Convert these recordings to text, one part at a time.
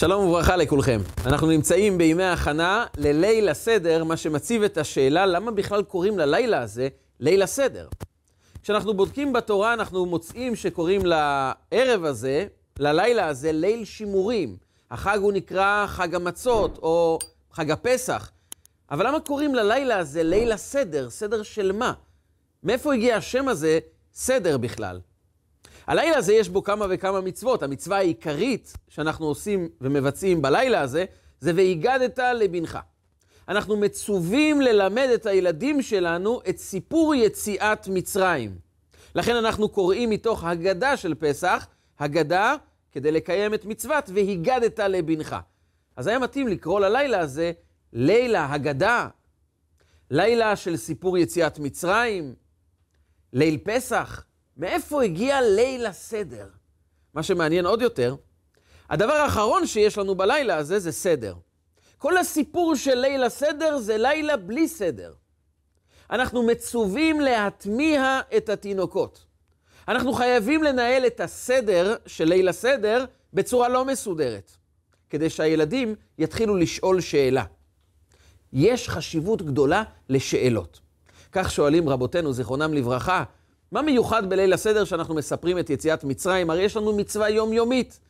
שלום וברכה לכולכם. אנחנו נמצאים בימי ההכנה לליל הסדר, מה שמציב את השאלה למה בכלל קוראים ללילה הזה ליל הסדר. כשאנחנו בודקים בתורה אנחנו מוצאים שקוראים לערב הזה, ללילה הזה, ליל שימורים. החג הוא נקרא חג המצות או חג הפסח. אבל למה קוראים ללילה הזה ליל הסדר? סדר של מה? מאיפה הגיע השם הזה סדר בכלל? הלילה הזה יש בו כמה וכמה מצוות. המצווה העיקרית שאנחנו עושים ומבצעים בלילה הזה, זה והגדת לבנך. אנחנו מצווים ללמד את הילדים שלנו את סיפור יציאת מצרים. לכן אנחנו קוראים מתוך הגדה של פסח, הגדה כדי לקיים את מצוות והגדת לבנך. אז היה מתאים לקרוא ללילה הזה לילה הגדה, לילה של סיפור יציאת מצרים, ליל פסח. מאיפה הגיע ליל הסדר? מה שמעניין עוד יותר, הדבר האחרון שיש לנו בלילה הזה זה סדר. כל הסיפור של ליל הסדר זה לילה בלי סדר. אנחנו מצווים להטמיע את התינוקות. אנחנו חייבים לנהל את הסדר של ליל הסדר בצורה לא מסודרת, כדי שהילדים יתחילו לשאול שאלה. יש חשיבות גדולה לשאלות. כך שואלים רבותינו, זיכרונם לברכה, מה מיוחד בליל הסדר שאנחנו מספרים את יציאת מצרים? הרי יש לנו מצווה יומיומית.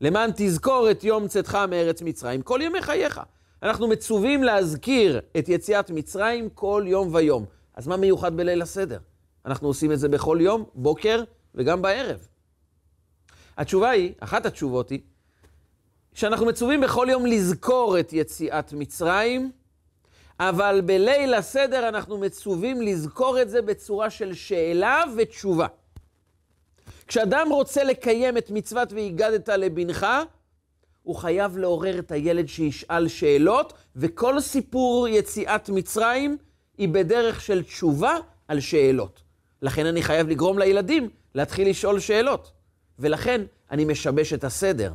למען תזכור את יום צאתך מארץ מצרים כל ימי חייך. אנחנו מצווים להזכיר את יציאת מצרים כל יום ויום. אז מה מיוחד בליל הסדר? אנחנו עושים את זה בכל יום, בוקר וגם בערב. התשובה היא, אחת התשובות היא, שאנחנו מצווים בכל יום לזכור את יציאת מצרים, אבל בליל הסדר אנחנו מצווים לזכור את זה בצורה של שאלה ותשובה. כשאדם רוצה לקיים את מצוות והגדת לבנך, הוא חייב לעורר את הילד שישאל שאלות, וכל סיפור יציאת מצרים היא בדרך של תשובה על שאלות. לכן אני חייב לגרום לילדים להתחיל לשאול שאלות, ולכן אני משבש את הסדר.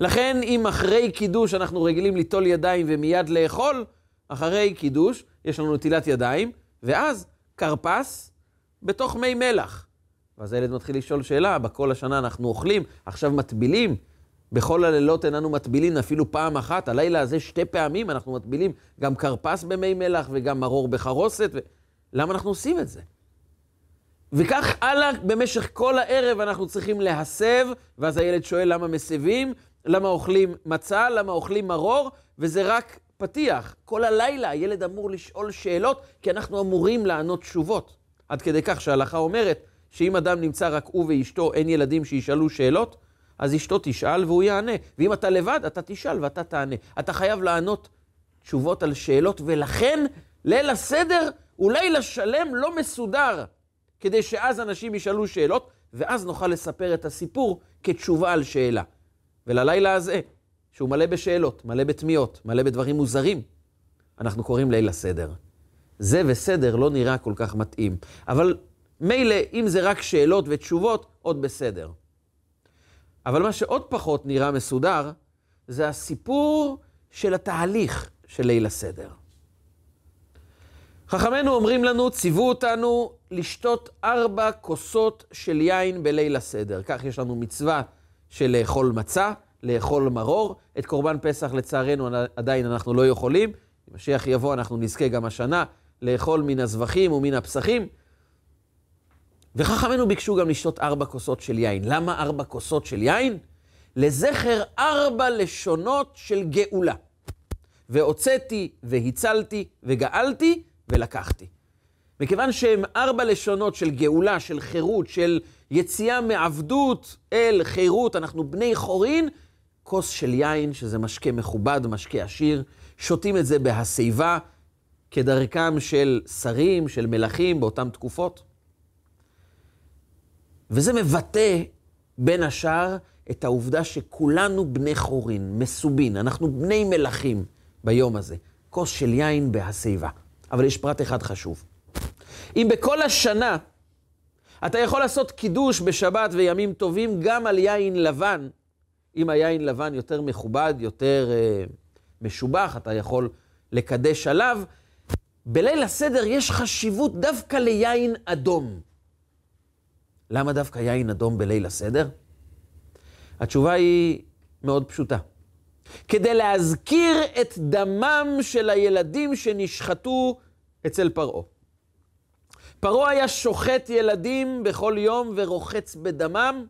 לכן אם אחרי קידוש אנחנו רגילים ליטול ידיים ומיד לאכול, אחרי קידוש יש לנו נטילת ידיים, ואז כרפס בתוך מי מלח. ואז הילד מתחיל לשאול שאלה, בכל השנה אנחנו אוכלים, עכשיו מטבילים. בכל הלילות איננו מטבילים אפילו פעם אחת, הלילה הזה שתי פעמים אנחנו מטבילים גם כרפס במי מלח וגם מרור בחרוסת. ו... למה אנחנו עושים את זה? וכך הלאה, במשך כל הערב אנחנו צריכים להסב, ואז הילד שואל למה מסבים, למה אוכלים מצה, למה אוכלים מרור, וזה רק פתיח. כל הלילה הילד אמור לשאול שאלות, כי אנחנו אמורים לענות תשובות. עד כדי כך שההלכה אומרת שאם אדם נמצא רק הוא ואשתו, אין ילדים שישאלו שאלות, אז אשתו תשאל והוא יענה. ואם אתה לבד, אתה תשאל ואתה תענה. אתה חייב לענות תשובות על שאלות, ולכן ליל הסדר הוא לילה שלם לא מסודר, כדי שאז אנשים ישאלו שאלות, ואז נוכל לספר את הסיפור כתשובה על שאלה. וללילה הזה, שהוא מלא בשאלות, מלא בתמיהות, מלא בדברים מוזרים, אנחנו קוראים ליל הסדר. זה וסדר לא נראה כל כך מתאים, אבל מילא, אם זה רק שאלות ותשובות, עוד בסדר. אבל מה שעוד פחות נראה מסודר, זה הסיפור של התהליך של ליל הסדר. חכמינו אומרים לנו, ציוו אותנו לשתות ארבע כוסות של יין בליל הסדר. כך יש לנו מצווה של לאכול מצה, לאכול מרור. את קורבן פסח לצערנו עדיין אנחנו לא יכולים. אם משיח יבוא אנחנו נזכה גם השנה לאכול מן הזבחים ומן הפסחים. וחכמינו ביקשו גם לשתות ארבע כוסות של יין. למה ארבע כוסות של יין? לזכר ארבע לשונות של גאולה. והוצאתי, והצלתי, וגאלתי, ולקחתי. מכיוון שהם ארבע לשונות של גאולה, של חירות, של יציאה מעבדות אל חירות, אנחנו בני חורין, כוס של יין, שזה משקה מכובד, משקה עשיר, שותים את זה בהשיבה, כדרכם של שרים, של מלכים באותן תקופות. וזה מבטא, בין השאר, את העובדה שכולנו בני חורין, מסובין, אנחנו בני מלכים ביום הזה. כוס של יין בהשיבה. אבל יש פרט אחד חשוב. אם בכל השנה אתה יכול לעשות קידוש בשבת וימים טובים גם על יין לבן, אם היין לבן יותר מכובד, יותר אה, משובח, אתה יכול לקדש עליו, בליל הסדר יש חשיבות דווקא ליין אדום. למה דווקא יין אדום בליל הסדר? התשובה היא מאוד פשוטה. כדי להזכיר את דמם של הילדים שנשחטו אצל פרעה. פרעה היה שוחט ילדים בכל יום ורוחץ בדמם,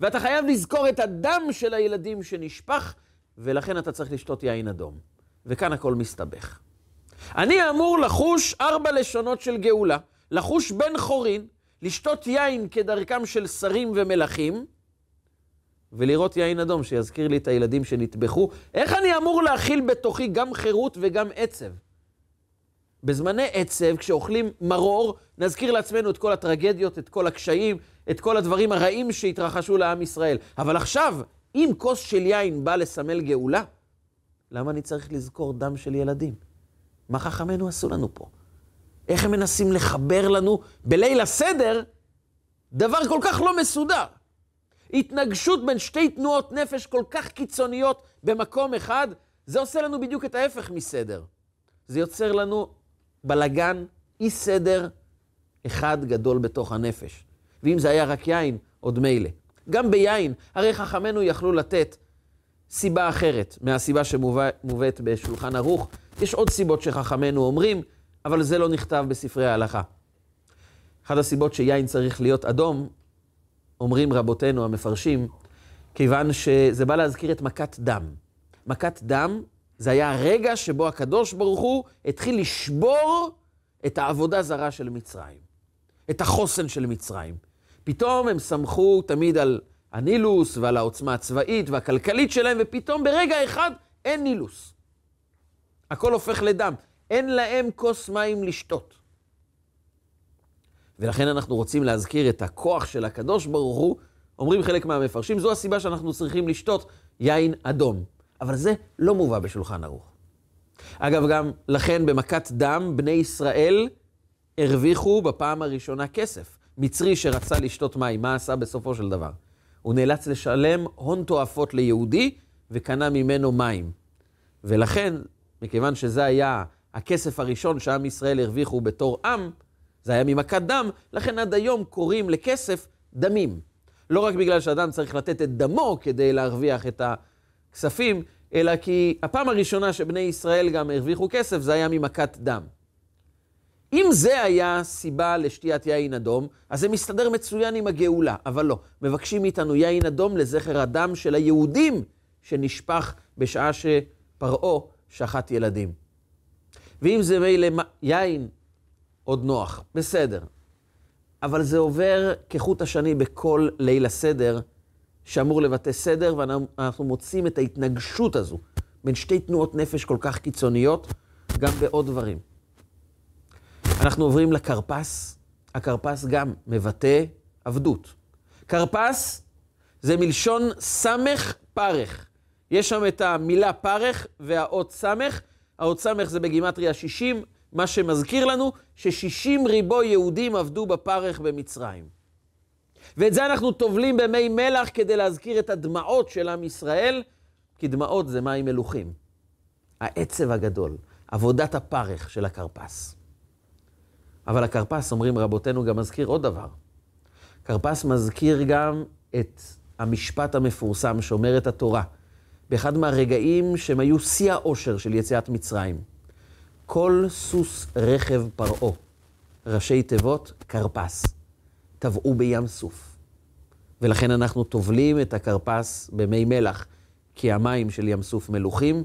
ואתה חייב לזכור את הדם של הילדים שנשפך, ולכן אתה צריך לשתות יין אדום. וכאן הכל מסתבך. אני אמור לחוש ארבע לשונות של גאולה, לחוש בן חורין, לשתות יין כדרכם של שרים ומלכים, ולראות יין אדום שיזכיר לי את הילדים שנטבחו. איך אני אמור להכיל בתוכי גם חירות וגם עצב? בזמני עצב, כשאוכלים מרור, נזכיר לעצמנו את כל הטרגדיות, את כל הקשיים, את כל הדברים הרעים שהתרחשו לעם ישראל. אבל עכשיו, אם כוס של יין בא לסמל גאולה, למה אני צריך לזכור דם של ילדים? מה חכמינו עשו לנו פה? איך הם מנסים לחבר לנו בליל הסדר דבר כל כך לא מסודר? התנגשות בין שתי תנועות נפש כל כך קיצוניות במקום אחד, זה עושה לנו בדיוק את ההפך מסדר. זה יוצר לנו בלגן, אי סדר אחד גדול בתוך הנפש. ואם זה היה רק יין, עוד מילא. גם ביין, הרי חכמינו יכלו לתת סיבה אחרת מהסיבה שמובאת בשולחן ערוך. יש עוד סיבות שחכמינו אומרים, אבל זה לא נכתב בספרי ההלכה. אחת הסיבות שיין צריך להיות אדום, אומרים רבותינו המפרשים, כיוון שזה בא להזכיר את מכת דם. מכת דם זה היה הרגע שבו הקדוש ברוך הוא התחיל לשבור את העבודה זרה של מצרים, את החוסן של מצרים. פתאום הם סמכו תמיד על הנילוס ועל העוצמה הצבאית והכלכלית שלהם, ופתאום ברגע אחד אין נילוס. הכל הופך לדם. אין להם כוס מים לשתות. ולכן אנחנו רוצים להזכיר את הכוח של הקדוש ברוך הוא. אומרים חלק מהמפרשים, זו הסיבה שאנחנו צריכים לשתות יין אדום. אבל זה לא מובא בשולחן ערוך. אגב, גם לכן במכת דם, בני ישראל הרוויחו בפעם הראשונה כסף. מצרי שרצה לשתות מים, מה עשה בסופו של דבר? הוא נאלץ לשלם הון תועפות ליהודי וקנה ממנו מים. ולכן, מכיוון שזה היה הכסף הראשון שעם ישראל הרוויחו בתור עם, זה היה ממכת דם, לכן עד היום קוראים לכסף דמים. לא רק בגלל שאדם צריך לתת את דמו כדי להרוויח את הכספים, אלא כי הפעם הראשונה שבני ישראל גם הרוויחו כסף, זה היה ממכת דם. אם זה היה סיבה לשתיית יין אדום, אז זה מסתדר מצוין עם הגאולה, אבל לא. מבקשים מאיתנו יין אדום לזכר הדם של היהודים שנשפך בשעה שפרעה שחט ילדים. ואם זה מילא יין, עוד נוח, בסדר. אבל זה עובר כחוט השני בכל ליל הסדר, שאמור לבטא סדר, ואנחנו מוצאים את ההתנגשות הזו בין שתי תנועות נפש כל כך קיצוניות, גם בעוד דברים. אנחנו עוברים לכרפס. הכרפס גם מבטא עבדות. כרפס זה מלשון סמך פרך. יש שם את המילה פרך והאות סמך. האות סמך זה בגימטריה 60, מה שמזכיר לנו ש-60 ריבו יהודים עבדו בפרך במצרים. ואת זה אנחנו טובלים במי מלח כדי להזכיר את הדמעות של עם ישראל, כי דמעות זה מים מלוכים. העצב הגדול, עבודת הפרך של הכרפס. אבל הכרפס, אומרים רבותינו, גם מזכיר עוד דבר. כרפס מזכיר גם את המשפט המפורסם שאומרת התורה, באחד מהרגעים שהם היו שיא האושר של יציאת מצרים. כל סוס רכב פרעה, ראשי תיבות, כרפס, טבעו בים סוף. ולכן אנחנו טובלים את הכרפס במי מלח, כי המים של ים סוף מלוכים,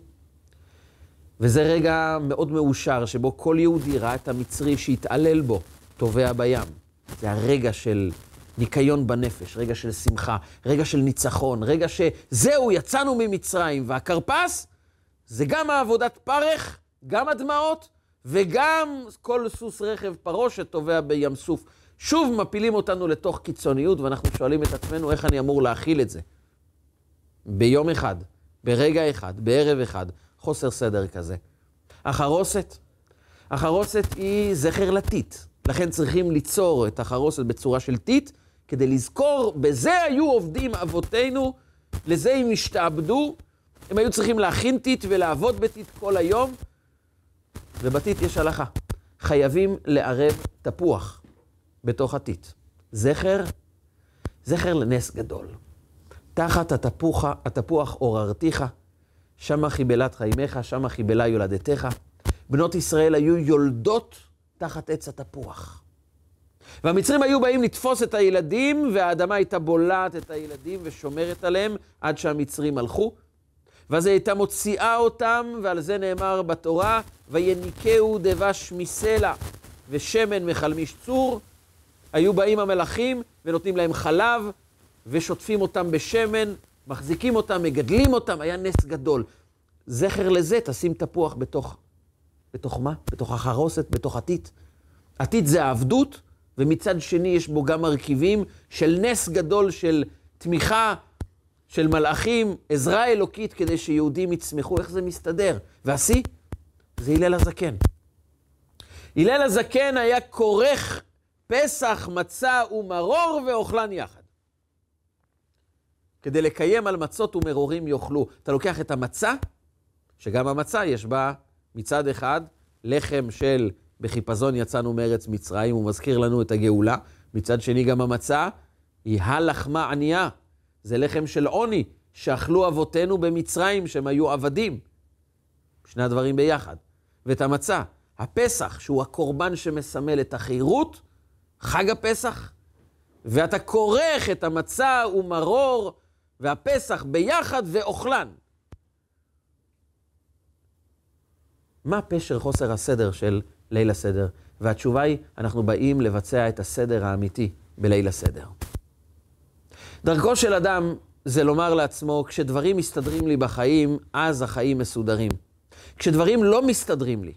וזה רגע מאוד מאושר, שבו כל יהודי ראה את המצרי שהתעלל בו, טובע בים. זה הרגע של ניקיון בנפש, רגע של שמחה, רגע של ניצחון, רגע שזהו, יצאנו ממצרים. והכרפס זה גם העבודת פרך, גם הדמעות, וגם כל סוס רכב פרעה שטובע בים סוף. שוב מפילים אותנו לתוך קיצוניות, ואנחנו שואלים את עצמנו איך אני אמור להכיל את זה. ביום אחד, ברגע אחד, בערב אחד. חוסר סדר כזה. החרוסת, החרוסת היא זכר לטיט. לכן צריכים ליצור את החרוסת בצורה של טיט, כדי לזכור, בזה היו עובדים אבותינו, לזה הם השתעבדו. הם היו צריכים להכין טיט ולעבוד בטיט כל היום, ובטיט יש הלכה. חייבים לערב תפוח בתוך הטיט. זכר, זכר לנס גדול. תחת התפוח, התפוח עוררתיך, שמה חיבלת חיימך, שמה חיבלה יולדתך. בנות ישראל היו יולדות תחת עץ התפוח. והמצרים היו באים לתפוס את הילדים, והאדמה הייתה בולעת את הילדים ושומרת עליהם עד שהמצרים הלכו. ואז היא הייתה מוציאה אותם, ועל זה נאמר בתורה, ויניקהו דבש מסלע ושמן מחלמיש צור. היו באים המלאכים ונותנים להם חלב, ושוטפים אותם בשמן, מחזיקים אותם, מגדלים אותם, היה נס גדול. זכר לזה, תשים תפוח בתוך, בתוך מה? בתוך החרוסת, בתוך עתית. עתית זה העבדות, ומצד שני יש בו גם מרכיבים של נס גדול של תמיכה של מלאכים, עזרה אלוקית כדי שיהודים יצמחו. איך זה מסתדר? והשיא? זה הלל הזקן. הלל הזקן היה כורך פסח, מצה ומרור ואוכלן יחד. כדי לקיים על מצות ומרורים יאכלו. אתה לוקח את המצה, שגם המצה יש בה מצד אחד לחם של בחיפזון יצאנו מארץ מצרים, הוא מזכיר לנו את הגאולה. מצד שני גם המצה היא הלחמה ענייה. זה לחם של עוני, שאכלו אבותינו במצרים, שהם היו עבדים. שני הדברים ביחד. ואת המצה, הפסח, שהוא הקורבן שמסמל את החירות, חג הפסח, ואתה כורך את המצה ומרור והפסח ביחד ואוכלן. מה פשר חוסר הסדר של ליל הסדר? והתשובה היא, אנחנו באים לבצע את הסדר האמיתי בליל הסדר. דרכו של אדם זה לומר לעצמו, כשדברים מסתדרים לי בחיים, אז החיים מסודרים. כשדברים לא מסתדרים לי,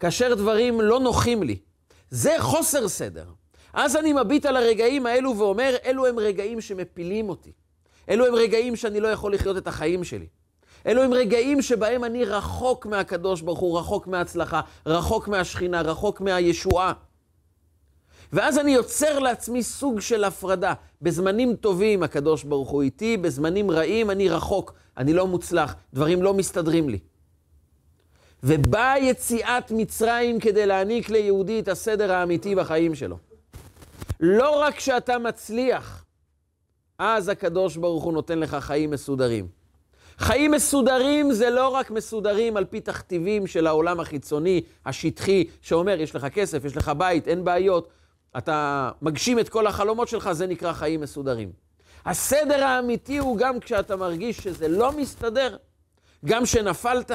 כאשר דברים לא נוחים לי, זה חוסר סדר. אז אני מביט על הרגעים האלו ואומר, אלו הם רגעים שמפילים אותי. אלו הם רגעים שאני לא יכול לחיות את החיים שלי. אלו הם רגעים שבהם אני רחוק מהקדוש ברוך הוא, רחוק מההצלחה, רחוק מהשכינה, רחוק מהישועה. ואז אני יוצר לעצמי סוג של הפרדה. בזמנים טובים הקדוש ברוך הוא איתי, בזמנים רעים אני רחוק, אני לא מוצלח, דברים לא מסתדרים לי. ובאה יציאת מצרים כדי להעניק ליהודי את הסדר האמיתי בחיים שלו. לא רק שאתה מצליח, אז הקדוש ברוך הוא נותן לך חיים מסודרים. חיים מסודרים זה לא רק מסודרים על פי תכתיבים של העולם החיצוני, השטחי, שאומר, יש לך כסף, יש לך בית, אין בעיות, אתה מגשים את כל החלומות שלך, זה נקרא חיים מסודרים. הסדר האמיתי הוא גם כשאתה מרגיש שזה לא מסתדר, גם שנפלת,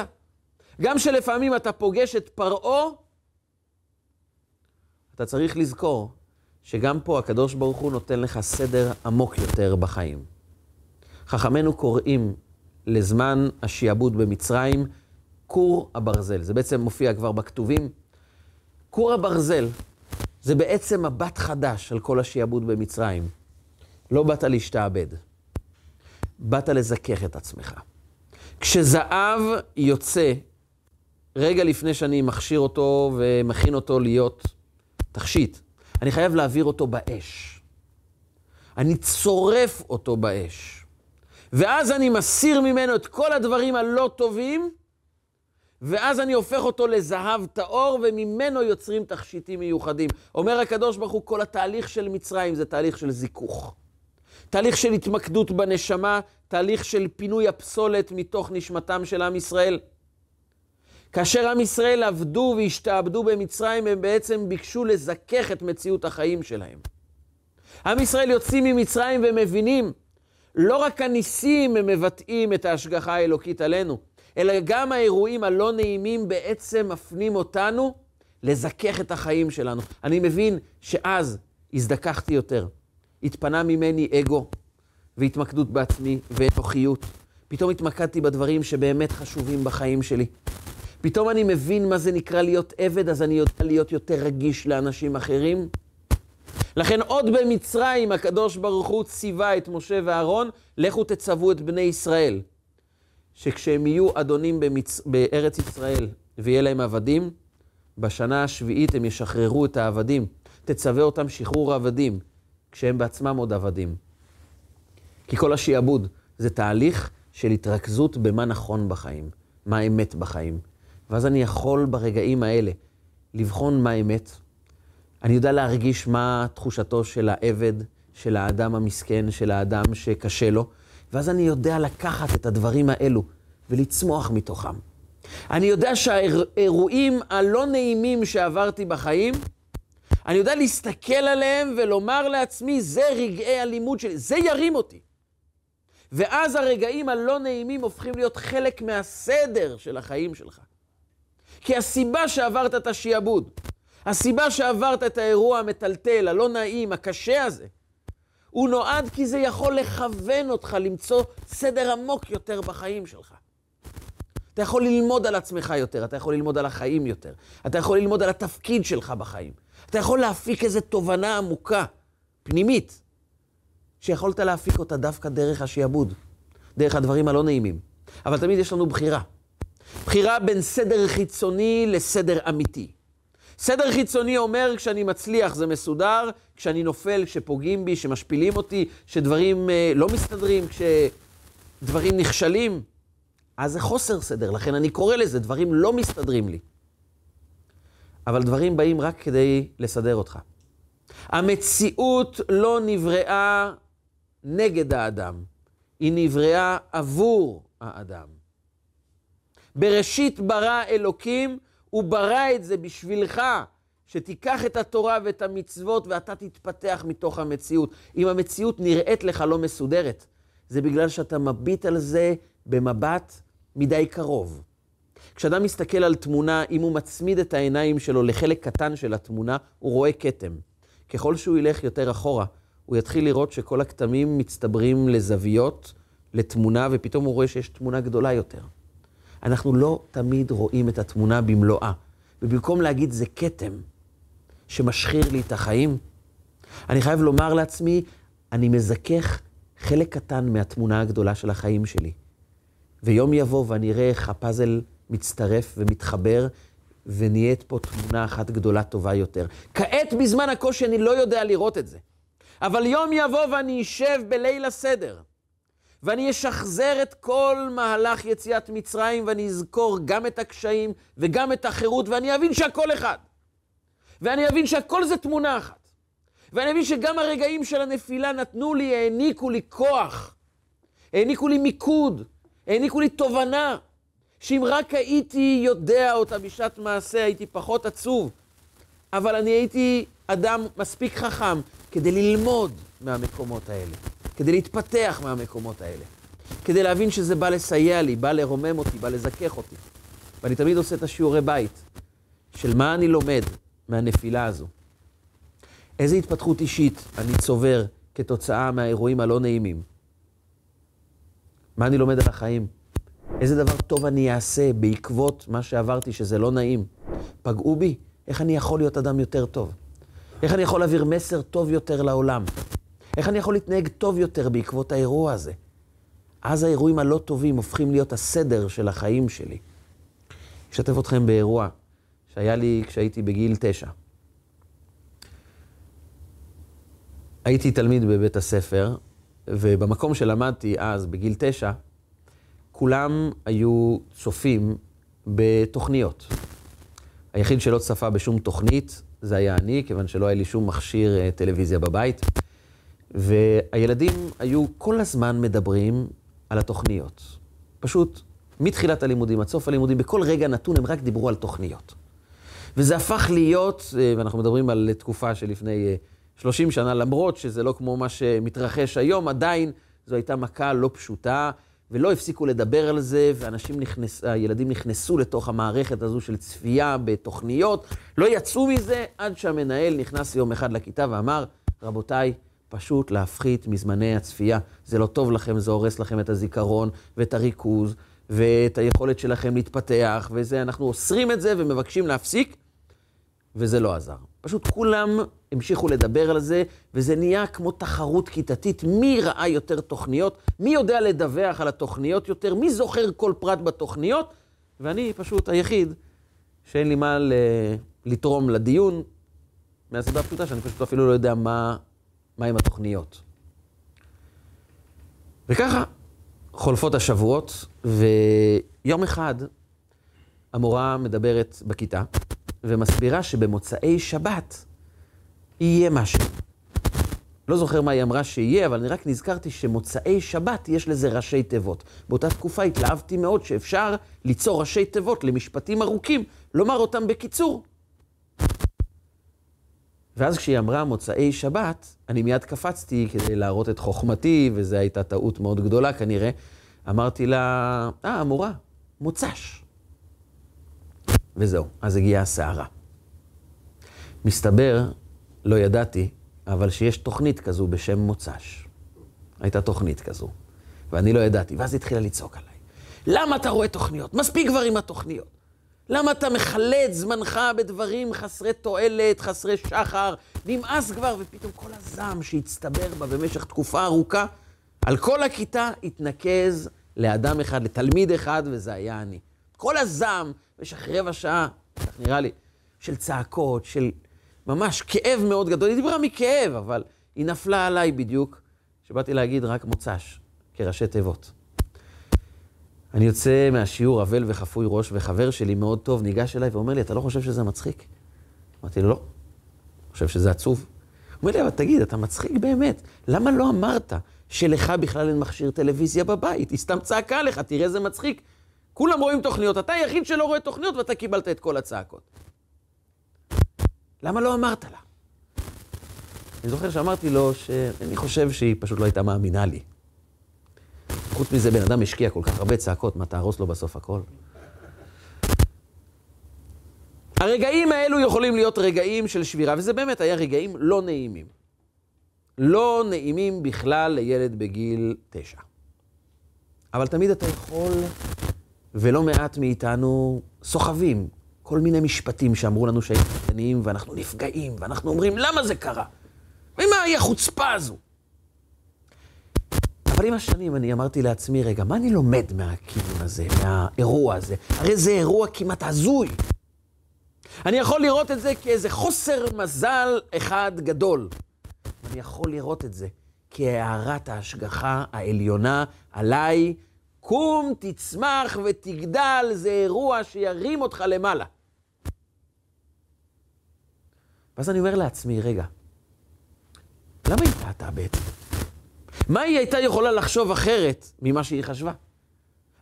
גם שלפעמים אתה פוגש את פרעה, אתה צריך לזכור שגם פה הקדוש ברוך הוא נותן לך סדר עמוק יותר בחיים. חכמינו קוראים לזמן השיעבוד במצרים כור הברזל. זה בעצם מופיע כבר בכתובים. כור הברזל זה בעצם מבט חדש על כל השיעבוד במצרים. לא באת להשתעבד, באת לזכך את עצמך. כשזהב יוצא, רגע לפני שאני מכשיר אותו ומכין אותו להיות תכשיט, אני חייב להעביר אותו באש. אני צורף אותו באש. ואז אני מסיר ממנו את כל הדברים הלא טובים, ואז אני הופך אותו לזהב טהור, וממנו יוצרים תכשיטים מיוחדים. אומר הקדוש ברוך הוא, כל התהליך של מצרים זה תהליך של זיכוך. תהליך של התמקדות בנשמה, תהליך של פינוי הפסולת מתוך נשמתם של עם ישראל. כאשר עם ישראל עבדו והשתעבדו במצרים, הם בעצם ביקשו לזכך את מציאות החיים שלהם. עם ישראל יוצאים ממצרים ומבינים, לא רק הניסים הם מבטאים את ההשגחה האלוקית עלינו, אלא גם האירועים הלא נעימים בעצם מפנים אותנו לזכך את החיים שלנו. אני מבין שאז הזדככתי יותר. התפנה ממני אגו והתמקדות בעצמי ואנוכיות. פתאום התמקדתי בדברים שבאמת חשובים בחיים שלי. פתאום אני מבין מה זה נקרא להיות עבד, אז אני יודע להיות יותר רגיש לאנשים אחרים. לכן עוד במצרים הקדוש ברוך הוא ציווה את משה ואהרון, לכו תצוו את בני ישראל. שכשהם יהיו אדונים במצ... בארץ ישראל ויהיה להם עבדים, בשנה השביעית הם ישחררו את העבדים. תצווה אותם שחרור עבדים, כשהם בעצמם עוד עבדים. כי כל השיעבוד זה תהליך של התרכזות במה נכון בחיים, מה האמת בחיים. ואז אני יכול ברגעים האלה לבחון מה האמת. אני יודע להרגיש מה תחושתו של העבד, של האדם המסכן, של האדם שקשה לו. ואז אני יודע לקחת את הדברים האלו ולצמוח מתוכם. אני יודע שהאירועים הלא נעימים שעברתי בחיים, אני יודע להסתכל עליהם ולומר לעצמי, זה רגעי הלימוד שלי, זה ירים אותי. ואז הרגעים הלא נעימים הופכים להיות חלק מהסדר של החיים שלך. כי הסיבה שעברת את השיעבוד, הסיבה שעברת את האירוע המטלטל, הלא נעים, הקשה הזה, הוא נועד כי זה יכול לכוון אותך למצוא סדר עמוק יותר בחיים שלך. אתה יכול ללמוד על עצמך יותר, אתה יכול ללמוד על החיים יותר, אתה יכול ללמוד על התפקיד שלך בחיים. אתה יכול להפיק איזו תובנה עמוקה, פנימית, שיכולת להפיק אותה דווקא דרך השיעבוד, דרך הדברים הלא נעימים. אבל תמיד יש לנו בחירה. בחירה בין סדר חיצוני לסדר אמיתי. סדר חיצוני אומר, כשאני מצליח זה מסודר, כשאני נופל, כשפוגעים בי, כשמשפילים אותי, כשדברים אה, לא מסתדרים, כשדברים נכשלים, אז זה חוסר סדר, לכן אני קורא לזה, דברים לא מסתדרים לי. אבל דברים באים רק כדי לסדר אותך. המציאות לא נבראה נגד האדם, היא נבראה עבור האדם. בראשית ברא אלוקים, הוא ברא את זה בשבילך, שתיקח את התורה ואת המצוות ואתה תתפתח מתוך המציאות. אם המציאות נראית לך לא מסודרת, זה בגלל שאתה מביט על זה במבט מדי קרוב. כשאדם מסתכל על תמונה, אם הוא מצמיד את העיניים שלו לחלק קטן של התמונה, הוא רואה כתם. ככל שהוא ילך יותר אחורה, הוא יתחיל לראות שכל הכתמים מצטברים לזוויות, לתמונה, ופתאום הוא רואה שיש תמונה גדולה יותר. אנחנו לא תמיד רואים את התמונה במלואה. ובמקום להגיד זה כתם שמשחיר לי את החיים, אני חייב לומר לעצמי, אני מזכך חלק קטן מהתמונה הגדולה של החיים שלי. ויום יבוא ואני אראה איך הפאזל מצטרף ומתחבר, ונהיית פה תמונה אחת גדולה טובה יותר. כעת, בזמן הקושי, אני לא יודע לראות את זה. אבל יום יבוא ואני אשב בליל הסדר, ואני אשחזר את כל מהלך יציאת מצרים, ואני אזכור גם את הקשיים וגם את החירות, ואני אבין שהכל אחד. ואני אבין שהכל זה תמונה אחת. ואני אבין שגם הרגעים של הנפילה נתנו לי, העניקו לי כוח, העניקו לי מיקוד, העניקו לי תובנה, שאם רק הייתי יודע אותה בשעת מעשה, הייתי פחות עצוב. אבל אני הייתי אדם מספיק חכם כדי ללמוד מהמקומות האלה, כדי להתפתח מהמקומות האלה, כדי להבין שזה בא לסייע לי, בא לרומם אותי, בא לזכך אותי. ואני תמיד עושה את השיעורי בית של מה אני לומד מהנפילה הזו. איזה התפתחות אישית אני צובר כתוצאה מהאירועים הלא נעימים. מה אני לומד על החיים? איזה דבר טוב אני אעשה בעקבות מה שעברתי, שזה לא נעים. פגעו בי, איך אני יכול להיות אדם יותר טוב? איך אני יכול להעביר מסר טוב יותר לעולם? איך אני יכול להתנהג טוב יותר בעקבות האירוע הזה? אז האירועים הלא טובים הופכים להיות הסדר של החיים שלי. אשתף אתכם באירוע שהיה לי כשהייתי בגיל תשע. הייתי תלמיד בבית הספר, ובמקום שלמדתי אז, בגיל תשע, כולם היו צופים בתוכניות. היחיד שלא צפה בשום תוכנית זה היה אני, כיוון שלא היה לי שום מכשיר אה, טלוויזיה בבית. והילדים היו כל הזמן מדברים על התוכניות. פשוט מתחילת הלימודים עד סוף הלימודים, בכל רגע נתון הם רק דיברו על תוכניות. וזה הפך להיות, אה, ואנחנו מדברים על תקופה שלפני 30 אה, שנה, למרות שזה לא כמו מה שמתרחש היום, עדיין זו הייתה מכה לא פשוטה. ולא הפסיקו לדבר על זה, ואנשים נכנס, הילדים נכנסו לתוך המערכת הזו של צפייה בתוכניות, לא יצאו מזה עד שהמנהל נכנס יום אחד לכיתה ואמר, רבותיי, פשוט להפחית מזמני הצפייה. זה לא טוב לכם, זה הורס לכם את הזיכרון ואת הריכוז ואת היכולת שלכם להתפתח, וזה, אנחנו אוסרים את זה ומבקשים להפסיק, וזה לא עזר. פשוט כולם המשיכו לדבר על זה, וזה נהיה כמו תחרות כיתתית, מי ראה יותר תוכניות, מי יודע לדווח על התוכניות יותר, מי זוכר כל פרט בתוכניות, ואני פשוט היחיד שאין לי מה. לתרום לדיון, מהסיבה הפשוטה שאני פשוט אפילו לא יודע מה, מה עם התוכניות. וככה חולפות השבועות, ויום אחד המורה מדברת בכיתה, ומסבירה שבמוצאי שבת יהיה משהו. לא זוכר מה היא אמרה שיהיה, אבל אני רק נזכרתי שמוצאי שבת יש לזה ראשי תיבות. באותה תקופה התלהבתי מאוד שאפשר ליצור ראשי תיבות למשפטים ארוכים, לומר אותם בקיצור. ואז כשהיא אמרה מוצאי שבת, אני מיד קפצתי כדי להראות את חוכמתי, וזו הייתה טעות מאוד גדולה כנראה. אמרתי לה, אה, המורה, מוצ"ש. וזהו, אז הגיעה הסערה. מסתבר, לא ידעתי, אבל שיש תוכנית כזו בשם מוצ"ש. הייתה תוכנית כזו, ואני לא ידעתי, ואז התחילה לצעוק עליי. למה אתה רואה תוכניות? מספיק כבר עם התוכניות. למה אתה מכלה את זמנך בדברים חסרי תועלת, חסרי שחר? נמאס כבר, ופתאום כל הזעם שהצטבר בה במשך תקופה ארוכה, על כל הכיתה התנקז לאדם אחד, לתלמיד אחד, וזה היה אני. כל הזעם במשך רבע שעה, כך נראה לי, של צעקות, של ממש כאב מאוד גדול. היא דיברה מכאב, אבל היא נפלה עליי בדיוק, שבאתי להגיד רק מוצ"ש, כראשי תיבות. אני יוצא מהשיעור אבל וחפוי ראש, וחבר שלי מאוד טוב ניגש אליי ואומר לי, אתה לא חושב שזה מצחיק? אמרתי לו, לא. חושב שזה עצוב. הוא אומר לי, אבל תגיד, אתה מצחיק באמת. למה לא אמרת שלך בכלל אין מכשיר טלוויזיה בבית? היא סתם צעקה לך, תראה איזה מצחיק. כולם רואים תוכניות, אתה היחיד שלא רואה תוכניות ואתה קיבלת את כל הצעקות. למה לא אמרת לה? אני זוכר שאמרתי לו שאני חושב שהיא פשוט לא הייתה מאמינה לי. חוץ מזה, בן אדם השקיע כל כך הרבה צעקות, מה תהרוס לו בסוף הכל? הרגעים האלו יכולים להיות רגעים של שבירה, וזה באמת היה רגעים לא נעימים. לא נעימים בכלל לילד בגיל תשע. אבל תמיד אתה יכול, ולא מעט מאיתנו סוחבים כל מיני משפטים שאמרו לנו שהיינו קטנים, ואנחנו נפגעים, ואנחנו אומרים, למה זה קרה? ומה היא החוצפה הזו? אבל עם השנים אני אמרתי לעצמי, רגע, מה אני לומד מהכיוון הזה, מהאירוע הזה? הרי זה אירוע כמעט הזוי. אני יכול לראות את זה כאיזה חוסר מזל אחד גדול. אני יכול לראות את זה כהערת ההשגחה העליונה עליי, קום, תצמח ותגדל, זה אירוע שירים אותך למעלה. ואז אני אומר לעצמי, רגע, למה היא טעתה בעצם? מה היא הייתה יכולה לחשוב אחרת ממה שהיא חשבה?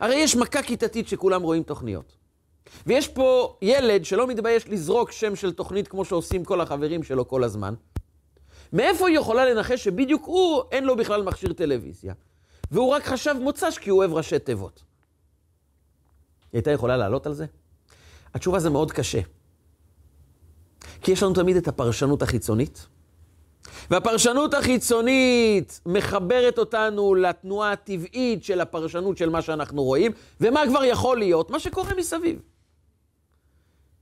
הרי יש מכה כיתתית שכולם רואים תוכניות. ויש פה ילד שלא מתבייש לזרוק שם של תוכנית כמו שעושים כל החברים שלו כל הזמן. מאיפה היא יכולה לנחש שבדיוק הוא, אין לו בכלל מכשיר טלוויזיה, והוא רק חשב מוצ"ש כי הוא אוהב ראשי תיבות? היא הייתה יכולה לעלות על זה? התשובה זה מאוד קשה. כי יש לנו תמיד את הפרשנות החיצונית, והפרשנות החיצונית מחברת אותנו לתנועה הטבעית של הפרשנות של מה שאנחנו רואים, ומה כבר יכול להיות? מה שקורה מסביב.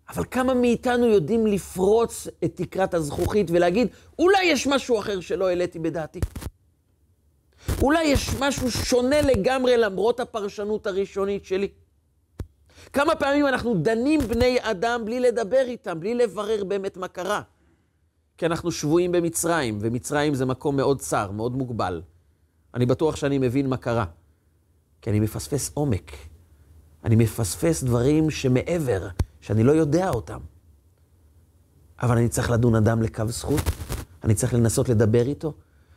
אבל כמה מאיתנו יודעים לפרוץ את תקרת הזכוכית ולהגיד, אולי יש משהו אחר שלא העליתי בדעתי? אולי יש משהו שונה לגמרי למרות הפרשנות הראשונית שלי? כמה פעמים אנחנו דנים בני אדם בלי לדבר איתם, בלי לברר באמת מה קרה? כי אנחנו שבויים במצרים, ומצרים זה מקום מאוד צר, מאוד מוגבל. אני בטוח שאני מבין מה קרה. כי אני מפספס עומק. אני מפספס דברים שמעבר, שאני לא יודע אותם. אבל אני צריך לדון אדם לקו זכות, אני צריך לנסות לדבר איתו,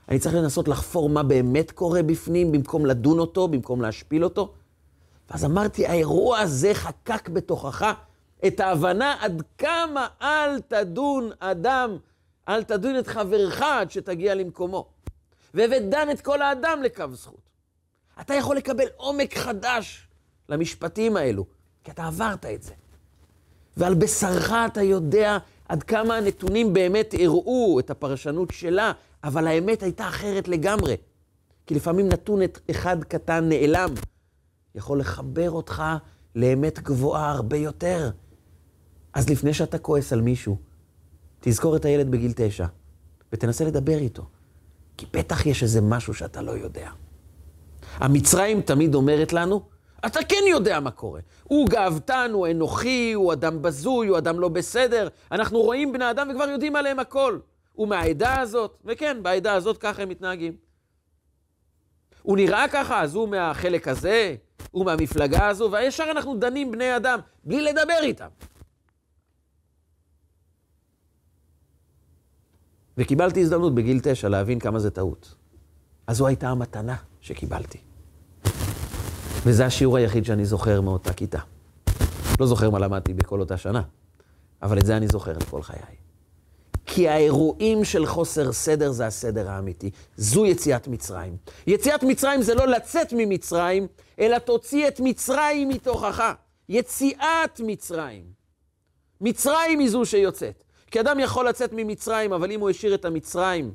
אני צריך לנסות לחפור מה באמת קורה בפנים, במקום לדון אותו, במקום להשפיל אותו. ואז אמרתי, האירוע הזה חקק בתוכך את ההבנה עד כמה אל תדון אדם אל תדון את חברך עד שתגיע למקומו. ודן את כל האדם לקו זכות. אתה יכול לקבל עומק חדש למשפטים האלו, כי אתה עברת את זה. ועל בשרך אתה יודע עד כמה הנתונים באמת הראו את הפרשנות שלה, אבל האמת הייתה אחרת לגמרי. כי לפעמים נתון אחד קטן נעלם, יכול לחבר אותך לאמת גבוהה הרבה יותר. אז לפני שאתה כועס על מישהו, תזכור את הילד בגיל תשע, ותנסה לדבר איתו. כי בטח יש איזה משהו שאתה לא יודע. המצרים תמיד אומרת לנו, אתה כן יודע מה קורה. הוא גאוותן, הוא אנוכי, הוא אדם בזוי, הוא אדם לא בסדר. אנחנו רואים בני אדם וכבר יודעים עליהם הכל. הוא מהעדה הזאת, וכן, בעדה הזאת ככה הם מתנהגים. הוא נראה ככה, אז הוא מהחלק הזה, הוא מהמפלגה הזו, וישר אנחנו דנים בני אדם, בלי לדבר איתם. וקיבלתי הזדמנות בגיל תשע להבין כמה זה טעות. אז זו הייתה המתנה שקיבלתי. וזה השיעור היחיד שאני זוכר מאותה כיתה. לא זוכר מה למדתי בכל אותה שנה, אבל את זה אני זוכר לכל חיי. כי האירועים של חוסר סדר זה הסדר האמיתי. זו יציאת מצרים. יציאת מצרים זה לא לצאת ממצרים, אלא תוציא את מצרים מתוכך. יציאת מצרים. מצרים היא זו שיוצאת. כי אדם יכול לצאת ממצרים, אבל אם הוא השאיר את המצרים,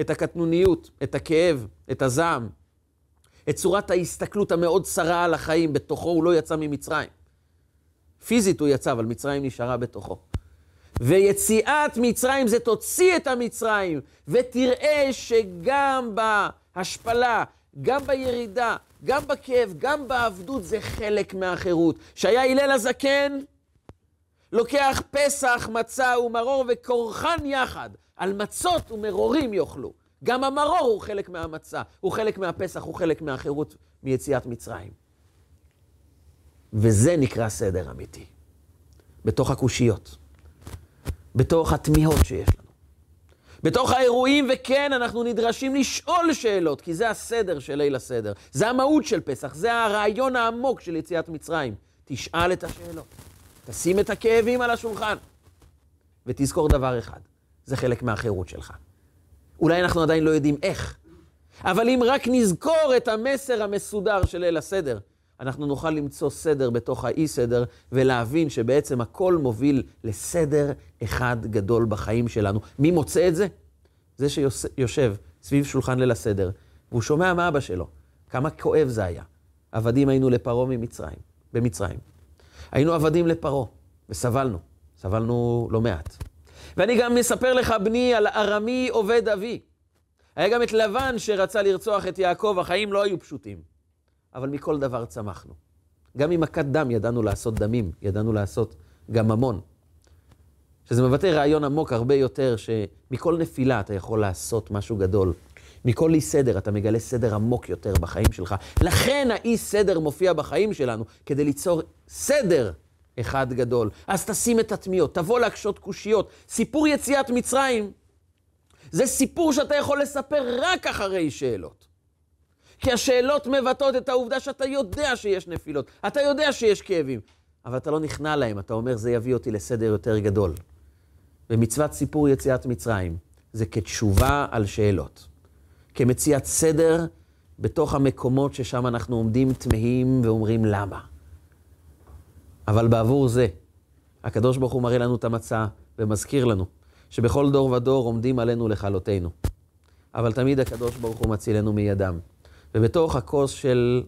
את הקטנוניות, את הכאב, את הזעם, את צורת ההסתכלות המאוד צרה על החיים, בתוכו הוא לא יצא ממצרים. פיזית הוא יצא, אבל מצרים נשארה בתוכו. ויציאת מצרים זה תוציא את המצרים, ותראה שגם בהשפלה, גם בירידה, גם בכאב, גם בעבדות, זה חלק מהחירות. שהיה הלל הזקן, לוקח פסח, מצה ומרור וכורחן יחד, על מצות ומרורים יאכלו. גם המרור הוא חלק מהמצה, הוא חלק מהפסח, הוא חלק מהחירות מיציאת מצרים. וזה נקרא סדר אמיתי, בתוך הקושיות. בתוך התמיהות שיש לנו. בתוך האירועים, וכן, אנחנו נדרשים לשאול שאלות, כי זה הסדר של ליל הסדר. זה המהות של פסח, זה הרעיון העמוק של יציאת מצרים. תשאל את השאלות, תשים את הכאבים על השולחן, ותזכור דבר אחד, זה חלק מהחירות שלך. אולי אנחנו עדיין לא יודעים איך, אבל אם רק נזכור את המסר המסודר של ליל הסדר, אנחנו נוכל למצוא סדר בתוך האי-סדר ולהבין שבעצם הכל מוביל לסדר אחד גדול בחיים שלנו. מי מוצא את זה? זה שיושב סביב שולחן ליל הסדר, והוא שומע מאבא שלו, כמה כואב זה היה. עבדים היינו לפרעה ממצרים, במצרים. היינו עבדים לפרעה, וסבלנו, סבלנו לא מעט. ואני גם מספר לך, בני, על ארמי עובד אבי. היה גם את לבן שרצה לרצוח את יעקב, החיים לא היו פשוטים. אבל מכל דבר צמחנו. גם ממכת דם ידענו לעשות דמים, ידענו לעשות גם ממון. שזה מבטא רעיון עמוק הרבה יותר, שמכל נפילה אתה יכול לעשות משהו גדול. מכל אי סדר אתה מגלה סדר עמוק יותר בחיים שלך. לכן האי סדר מופיע בחיים שלנו, כדי ליצור סדר אחד גדול. אז תשים את התמיהות, תבוא להקשות קושיות. סיפור יציאת מצרים זה סיפור שאתה יכול לספר רק אחרי שאלות. כי השאלות מבטאות את העובדה שאתה יודע שיש נפילות, אתה יודע שיש כאבים, אבל אתה לא נכנע להם, אתה אומר, זה יביא אותי לסדר יותר גדול. ומצוות סיפור יציאת מצרים זה כתשובה על שאלות, כמציאת סדר בתוך המקומות ששם אנחנו עומדים תמהים ואומרים למה. אבל בעבור זה, הקדוש ברוך הוא מראה לנו את המצע ומזכיר לנו שבכל דור ודור עומדים עלינו לכלותנו. אבל תמיד הקדוש ברוך הוא מצילנו מידם. ובתוך הכוס של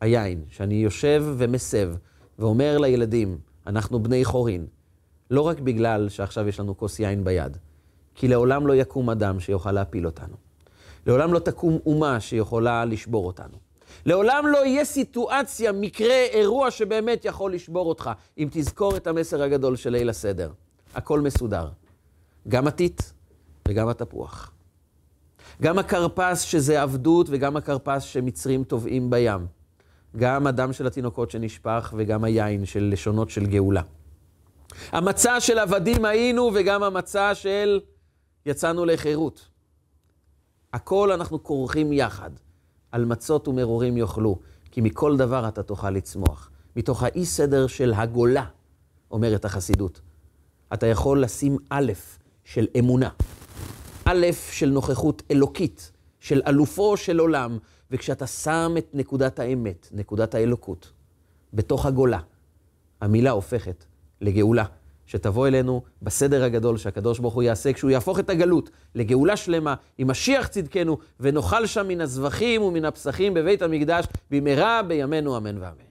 היין, שאני יושב ומסב ואומר לילדים, אנחנו בני חורין, לא רק בגלל שעכשיו יש לנו כוס יין ביד, כי לעולם לא יקום אדם שיוכל להפיל אותנו. לעולם לא תקום אומה שיכולה לשבור אותנו. לעולם לא יהיה סיטואציה, מקרה, אירוע שבאמת יכול לשבור אותך, אם תזכור את המסר הגדול של ליל הסדר. הכל מסודר. גם הטיט וגם התפוח. גם הכרפס שזה עבדות וגם הכרפס שמצרים טובעים בים. גם הדם של התינוקות שנשפך וגם היין של לשונות של גאולה. המצע של עבדים היינו וגם המצע של יצאנו לחירות. הכל אנחנו כורכים יחד. על מצות ומרורים יאכלו, כי מכל דבר אתה תוכל לצמוח. מתוך האי סדר של הגולה, אומרת החסידות. אתה יכול לשים א' של אמונה. א' של נוכחות אלוקית, של אלופו של עולם, וכשאתה שם את נקודת האמת, נקודת האלוקות, בתוך הגולה, המילה הופכת לגאולה, שתבוא אלינו בסדר הגדול שהקדוש ברוך הוא יעשה, כשהוא יהפוך את הגלות לגאולה שלמה, עם משיח צדקנו, ונאכל שם מן הזבחים ומן הפסחים בבית המקדש, במהרה בימינו אמן ואמן.